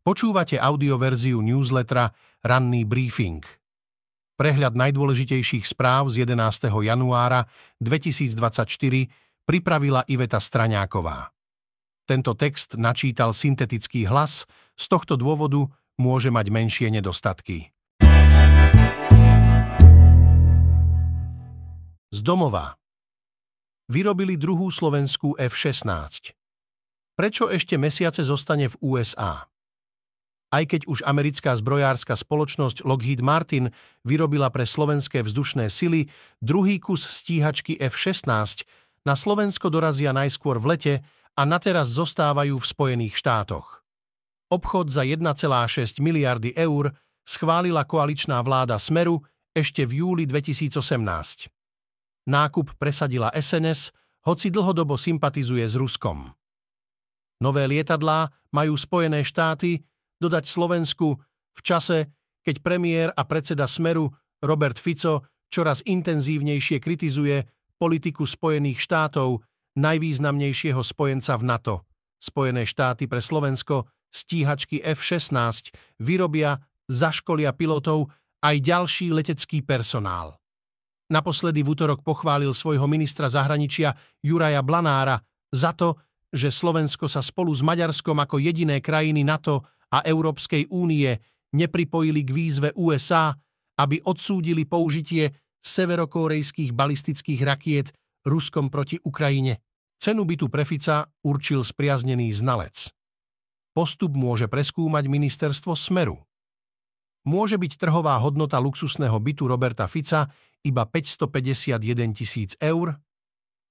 Počúvate audioverziu newslettera Ranný briefing. Prehľad najdôležitejších správ z 11. januára 2024 pripravila Iveta Straňáková. Tento text načítal syntetický hlas, z tohto dôvodu môže mať menšie nedostatky. Z domova. Vyrobili druhú slovenskú F-16. Prečo ešte mesiace zostane v USA? Aj keď už americká zbrojárska spoločnosť Lockheed Martin vyrobila pre slovenské vzdušné sily druhý kus stíhačky F-16, na Slovensko dorazia najskôr v lete a nateraz zostávajú v Spojených štátoch. Obchod za 1,6 miliardy eur schválila koaličná vláda Smeru ešte v júli 2018. Nákup presadila SNS, hoci dlhodobo sympatizuje s Ruskom. Nové lietadlá majú Spojené štáty dodať Slovensku v čase, keď premiér a predseda Smeru Robert Fico čoraz intenzívnejšie kritizuje politiku Spojených štátov, najvýznamnejšieho spojenca v NATO. Spojené štáty pre Slovensko stíhačky F-16 vyrobia, zaškolia pilotov aj ďalší letecký personál. Naposledy v útorok pochválil svojho ministra zahraničia Juraja Blanára za to, že Slovensko sa spolu s Maďarskom ako jediné krajiny NATO a Európskej únie nepripojili k výzve USA, aby odsúdili použitie severokórejských balistických rakiet Ruskom proti Ukrajine. Cenu bytu pre Fica určil spriaznený znalec. Postup môže preskúmať ministerstvo Smeru. Môže byť trhová hodnota luxusného bytu Roberta Fica iba 551 tisíc eur?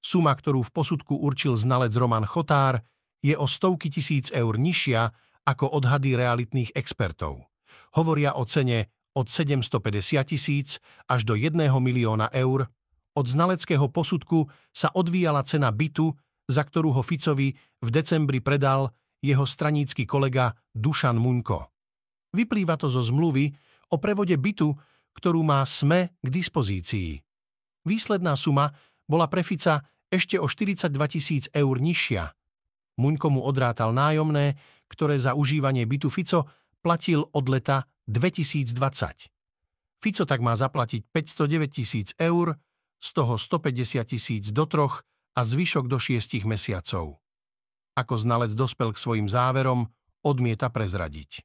Suma, ktorú v posudku určil znalec Roman Chotár, je o stovky tisíc eur nižšia ako odhady realitných expertov. Hovoria o cene od 750 tisíc až do 1 milióna eur. Od znaleckého posudku sa odvíjala cena bytu, za ktorú ho Ficovi v decembri predal jeho stranícky kolega Dušan Muňko. Vyplýva to zo zmluvy o prevode bytu, ktorú má SME k dispozícii. Výsledná suma bola pre Fica ešte o 42 tisíc eur nižšia. Muňko mu odrátal nájomné, ktoré za užívanie bytu Fico platil od leta 2020. Fico tak má zaplatiť 509 tisíc eur, z toho 150 tisíc do troch a zvyšok do šiestich mesiacov. Ako znalec dospel k svojim záverom, odmieta prezradiť.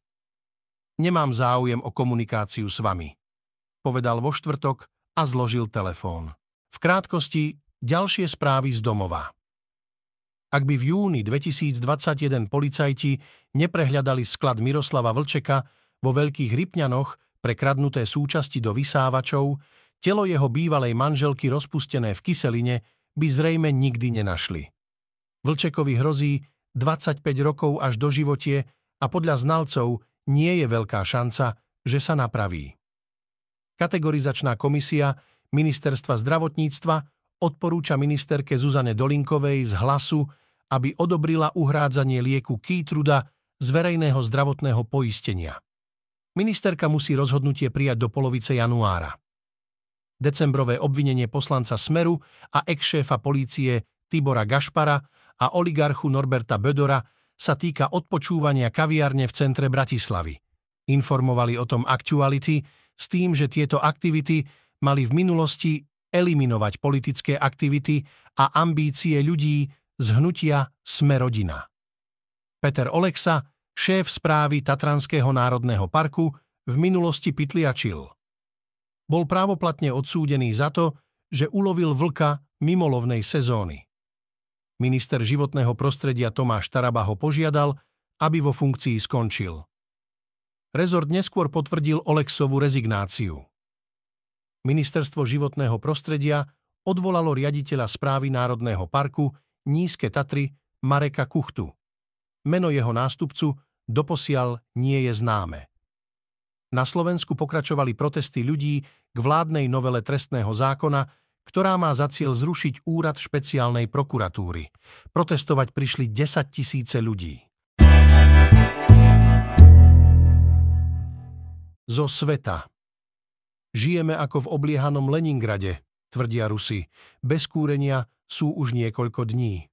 Nemám záujem o komunikáciu s vami, povedal vo štvrtok a zložil telefón. V krátkosti ďalšie správy z domova. Ak by v júni 2021 policajti neprehľadali sklad Miroslava Vlčeka vo Veľkých Rypňanoch pre kradnuté súčasti do vysávačov, telo jeho bývalej manželky rozpustené v kyseline by zrejme nikdy nenašli. Vlčekovi hrozí 25 rokov až do životie a podľa znalcov nie je veľká šanca, že sa napraví. Kategorizačná komisia Ministerstva zdravotníctva odporúča ministerke Zuzane Dolinkovej z hlasu aby odobrila uhrádzanie lieku Keytruda z verejného zdravotného poistenia. Ministerka musí rozhodnutie prijať do polovice januára. Decembrové obvinenie poslanca Smeru a ex-šéfa polície Tibora Gašpara a oligarchu Norberta Bödora sa týka odpočúvania kaviarne v centre Bratislavy. Informovali o tom Actuality s tým, že tieto aktivity mali v minulosti eliminovať politické aktivity a ambície ľudí z hnutia Sme rodina. Peter Oleksa, šéf správy Tatranského národného parku, v minulosti pytliačil. Bol právoplatne odsúdený za to, že ulovil vlka mimo lovnej sezóny. Minister životného prostredia Tomáš Taraba ho požiadal, aby vo funkcii skončil. Rezort neskôr potvrdil Olexovu rezignáciu. Ministerstvo životného prostredia odvolalo riaditeľa správy Národného parku Nízke Tatry Mareka Kuchtu. Meno jeho nástupcu doposiaľ nie je známe. Na Slovensku pokračovali protesty ľudí k vládnej novele trestného zákona, ktorá má za cieľ zrušiť úrad špeciálnej prokuratúry. Protestovať prišli 10 tisíce ľudí. Zo sveta. Žijeme ako v obliehanom Leningrade, tvrdia Rusi. Bez kúrenia sú už niekoľko dní.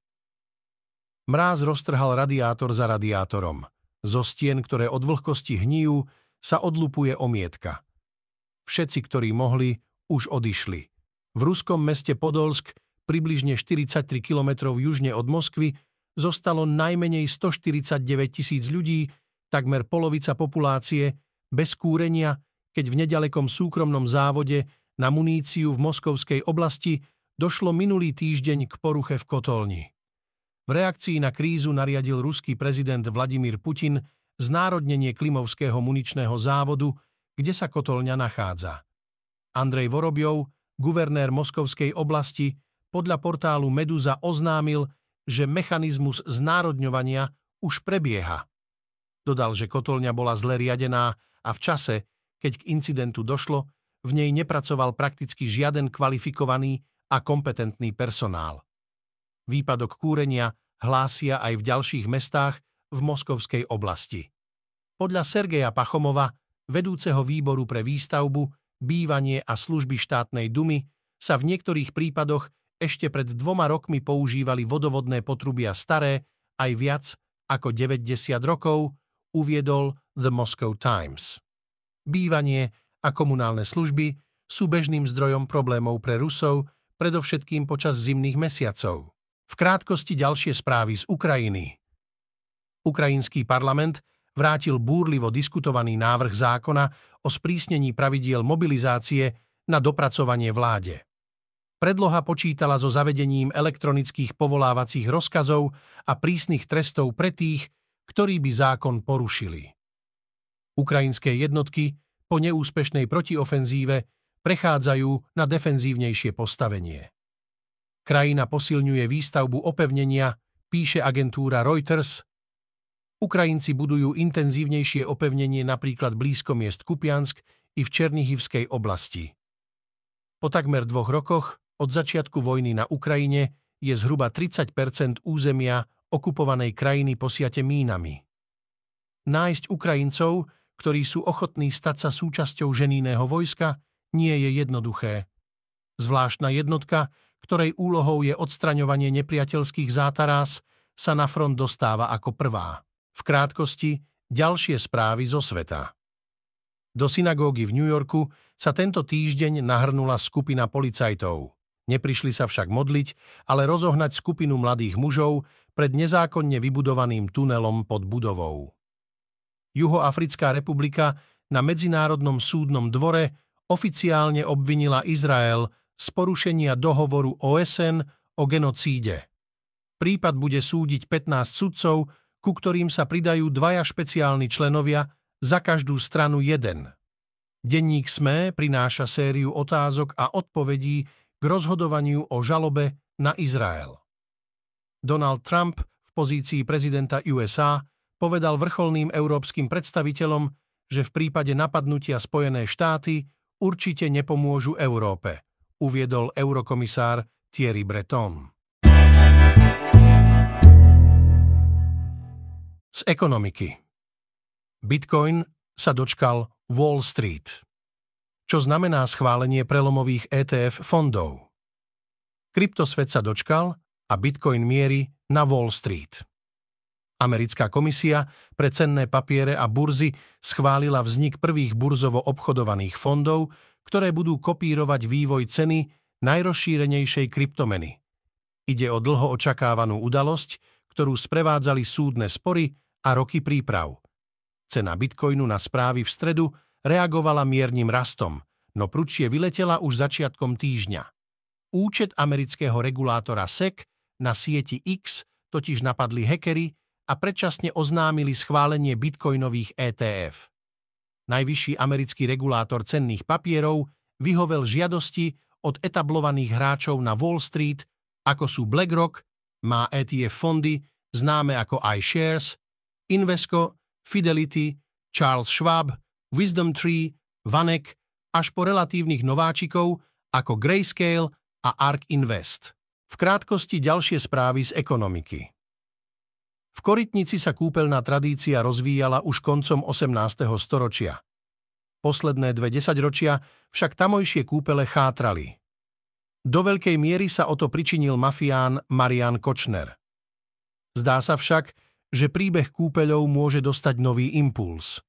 Mráz roztrhal radiátor za radiátorom. Zo stien, ktoré od vlhkosti hníjú, sa odlupuje omietka. Všetci, ktorí mohli, už odišli. V ruskom meste Podolsk, približne 43 km južne od Moskvy, zostalo najmenej 149 tisíc ľudí, takmer polovica populácie, bez kúrenia, keď v nedalekom súkromnom závode na muníciu v moskovskej oblasti došlo minulý týždeň k poruche v kotolni. V reakcii na krízu nariadil ruský prezident Vladimír Putin znárodnenie Klimovského muničného závodu, kde sa kotolňa nachádza. Andrej Vorobjov, guvernér Moskovskej oblasti, podľa portálu Meduza oznámil, že mechanizmus znárodňovania už prebieha. Dodal, že kotolňa bola zle riadená a v čase, keď k incidentu došlo, v nej nepracoval prakticky žiaden kvalifikovaný a kompetentný personál. Výpadok kúrenia hlásia aj v ďalších mestách v moskovskej oblasti. Podľa Sergeja Pachomova, vedúceho výboru pre výstavbu, bývanie a služby štátnej dumy, sa v niektorých prípadoch ešte pred dvoma rokmi používali vodovodné potrubia staré aj viac ako 90 rokov, uviedol The Moscow Times. Bývanie a komunálne služby sú bežným zdrojom problémov pre Rusov, predovšetkým počas zimných mesiacov. V krátkosti ďalšie správy z Ukrajiny. Ukrajinský parlament vrátil búrlivo diskutovaný návrh zákona o sprísnení pravidiel mobilizácie na dopracovanie vláde. Predloha počítala so zavedením elektronických povolávacích rozkazov a prísnych trestov pre tých, ktorí by zákon porušili. Ukrajinské jednotky po neúspešnej protiofenzíve prechádzajú na defenzívnejšie postavenie. Krajina posilňuje výstavbu opevnenia, píše agentúra Reuters. Ukrajinci budujú intenzívnejšie opevnenie napríklad blízko miest Kupiansk i v Černihivskej oblasti. Po takmer dvoch rokoch od začiatku vojny na Ukrajine je zhruba 30% územia okupovanej krajiny posiate mínami. Nájsť Ukrajincov, ktorí sú ochotní stať sa súčasťou ženíného vojska, nie je jednoduché. Zvláštna jednotka, ktorej úlohou je odstraňovanie nepriateľských zátarás, sa na front dostáva ako prvá. V krátkosti ďalšie správy zo sveta. Do synagógy v New Yorku sa tento týždeň nahrnula skupina policajtov. Neprišli sa však modliť, ale rozohnať skupinu mladých mužov pred nezákonne vybudovaným tunelom pod budovou. Juhoafrická republika na Medzinárodnom súdnom dvore oficiálne obvinila Izrael z porušenia dohovoru OSN o genocíde. Prípad bude súdiť 15 sudcov, ku ktorým sa pridajú dvaja špeciálni členovia, za každú stranu jeden. Denník SME prináša sériu otázok a odpovedí k rozhodovaniu o žalobe na Izrael. Donald Trump v pozícii prezidenta USA povedal vrcholným európskym predstaviteľom, že v prípade napadnutia Spojené štáty určite nepomôžu Európe, uviedol eurokomisár Thierry Breton. Z ekonomiky Bitcoin sa dočkal Wall Street čo znamená schválenie prelomových ETF fondov. Kryptosvet sa dočkal a Bitcoin mierí na Wall Street. Americká komisia pre cenné papiere a burzy schválila vznik prvých burzovo obchodovaných fondov, ktoré budú kopírovať vývoj ceny najrozšírenejšej kryptomeny. Ide o dlho očakávanú udalosť, ktorú sprevádzali súdne spory a roky príprav. Cena bitcoinu na správy v stredu reagovala miernym rastom, no prúčie vyletela už začiatkom týždňa. Účet amerického regulátora SEC na sieti X totiž napadli hekery a predčasne oznámili schválenie bitcoinových ETF. Najvyšší americký regulátor cenných papierov vyhovel žiadosti od etablovaných hráčov na Wall Street, ako sú BlackRock, má ETF fondy známe ako iShares, Invesco, Fidelity, Charles Schwab Wisdom Tree, Vanek až po relatívnych nováčikov ako Grayscale a ARK Invest. V krátkosti ďalšie správy z ekonomiky. V Korytnici sa kúpeľná tradícia rozvíjala už koncom 18. storočia. Posledné dve desaťročia však tamojšie kúpele chátrali. Do veľkej miery sa o to pričinil mafián Marian Kočner. Zdá sa však, že príbeh kúpeľov môže dostať nový impuls.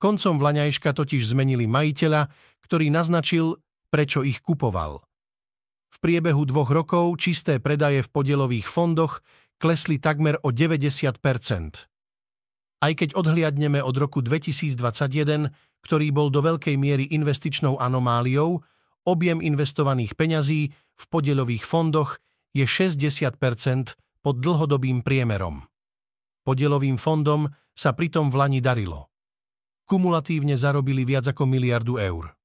Koncom vlaňajška totiž zmenili majiteľa, ktorý naznačil, prečo ich kupoval. V priebehu dvoch rokov čisté predaje v podielových fondoch klesli takmer o 90 Aj keď odhliadneme od roku 2021, ktorý bol do veľkej miery investičnou anomáliou, objem investovaných peňazí v podielových fondoch je 60% pod dlhodobým priemerom. Podielovým fondom sa pritom v Lani darilo. Kumulatívne zarobili viac ako miliardu eur.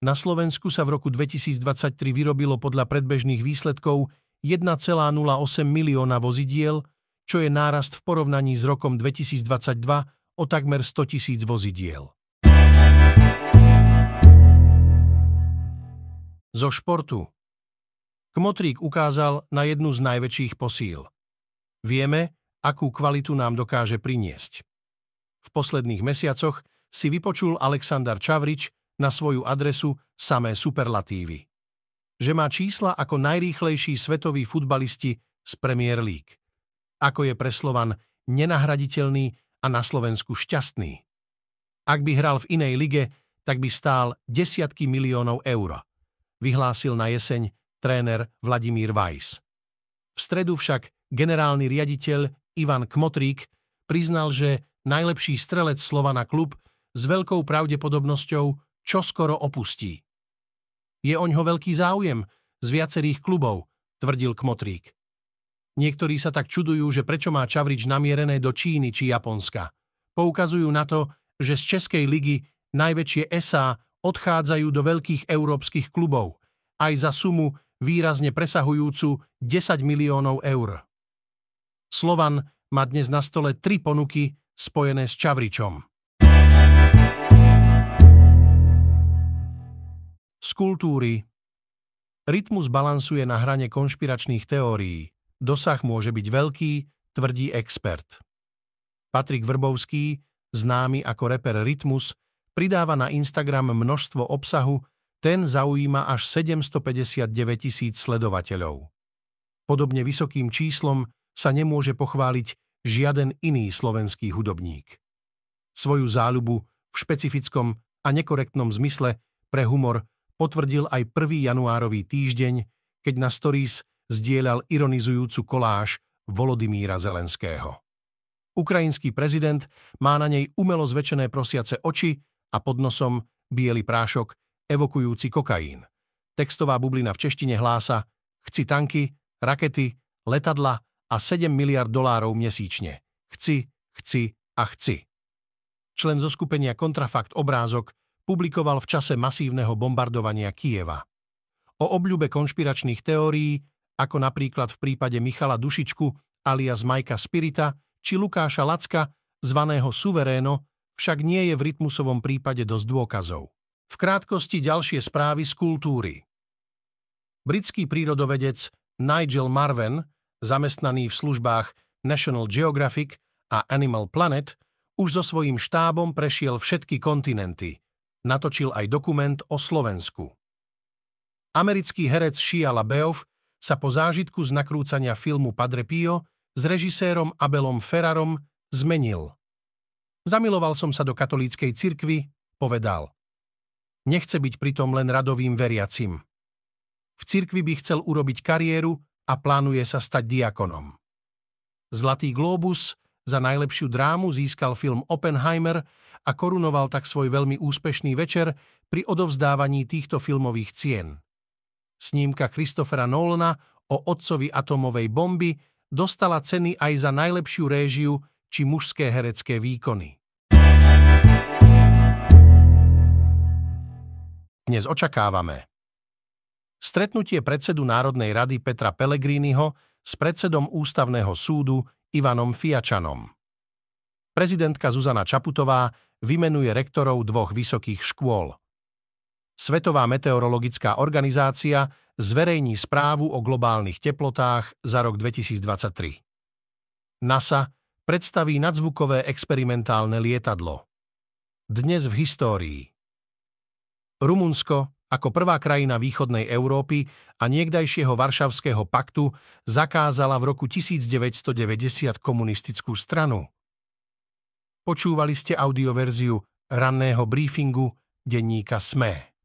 Na Slovensku sa v roku 2023 vyrobilo podľa predbežných výsledkov 1,08 milióna vozidiel, čo je nárast v porovnaní s rokom 2022 o takmer 100 tisíc vozidiel. Zo športu. Kmotrík ukázal na jednu z najväčších posíl. Vieme, akú kvalitu nám dokáže priniesť. V posledných mesiacoch si vypočul Aleksandar Čavrič na svoju adresu samé superlatívy. Že má čísla ako najrýchlejší svetoví futbalisti z Premier League. Ako je pre Slovan nenahraditeľný a na Slovensku šťastný. Ak by hral v inej lige, tak by stál desiatky miliónov eur. Vyhlásil na jeseň tréner Vladimír Weiss. V stredu však generálny riaditeľ Ivan Kmotrík priznal, že najlepší strelec Slovana klub s veľkou pravdepodobnosťou čo skoro opustí. Je oňho veľký záujem z viacerých klubov, tvrdil Kmotrík. Niektorí sa tak čudujú, že prečo má Čavrič namierené do Číny či Japonska. Poukazujú na to, že z Českej ligy najväčšie SA odchádzajú do veľkých európskych klubov, aj za sumu výrazne presahujúcu 10 miliónov eur. Slovan má dnes na stole tri ponuky spojené s Čavričom. Z kultúry Rytmus balansuje na hrane konšpiračných teórií. Dosah môže byť veľký, tvrdí expert. Patrik Vrbovský, známy ako reper Rytmus, pridáva na Instagram množstvo obsahu, ten zaujíma až 759 tisíc sledovateľov. Podobne vysokým číslom sa nemôže pochváliť žiaden iný slovenský hudobník. Svoju záľubu v špecifickom a nekorektnom zmysle pre humor potvrdil aj 1. januárový týždeň, keď na stories zdieľal ironizujúcu koláž Volodymíra Zelenského. Ukrajinský prezident má na nej umelo zväčšené prosiace oči a pod nosom biely prášok evokujúci kokain. Textová bublina v češtine hlása Chci tanky, rakety, letadla a 7 miliard dolárov mesíčne. Chci, chci a chci. Člen zo skupenia Kontrafakt obrázok publikoval v čase masívneho bombardovania Kieva. O obľúbe konšpiračných teórií, ako napríklad v prípade Michala Dušičku alias Majka Spirita či Lukáša Lacka, zvaného Suveréno, však nie je v rytmusovom prípade dosť dôkazov. V krátkosti ďalšie správy z kultúry. Britský prírodovedec Nigel Marven zamestnaný v službách National Geographic a Animal Planet, už so svojím štábom prešiel všetky kontinenty. Natočil aj dokument o Slovensku. Americký herec Shia LaBeouf sa po zážitku z nakrúcania filmu Padre Pio s režisérom Abelom Ferrarom zmenil. Zamiloval som sa do katolíckej cirkvy, povedal. Nechce byť pritom len radovým veriacim. V cirkvi by chcel urobiť kariéru a plánuje sa stať diakonom. Zlatý globus za najlepšiu drámu získal film Oppenheimer a korunoval tak svoj veľmi úspešný večer pri odovzdávaní týchto filmových cien. Snímka Christophera Nolana o otcovi atomovej bomby dostala ceny aj za najlepšiu réžiu či mužské herecké výkony. Dnes očakávame Stretnutie predsedu Národnej rady Petra Pellegriniho s predsedom Ústavného súdu Ivanom Fiačanom. Prezidentka Zuzana Čaputová vymenuje rektorov dvoch vysokých škôl. Svetová meteorologická organizácia zverejní správu o globálnych teplotách za rok 2023. NASA predstaví nadzvukové experimentálne lietadlo. Dnes v histórii. Rumunsko ako prvá krajina východnej Európy a niekdajšieho Varšavského paktu zakázala v roku 1990 komunistickú stranu. Počúvali ste audioverziu ranného briefingu denníka SME.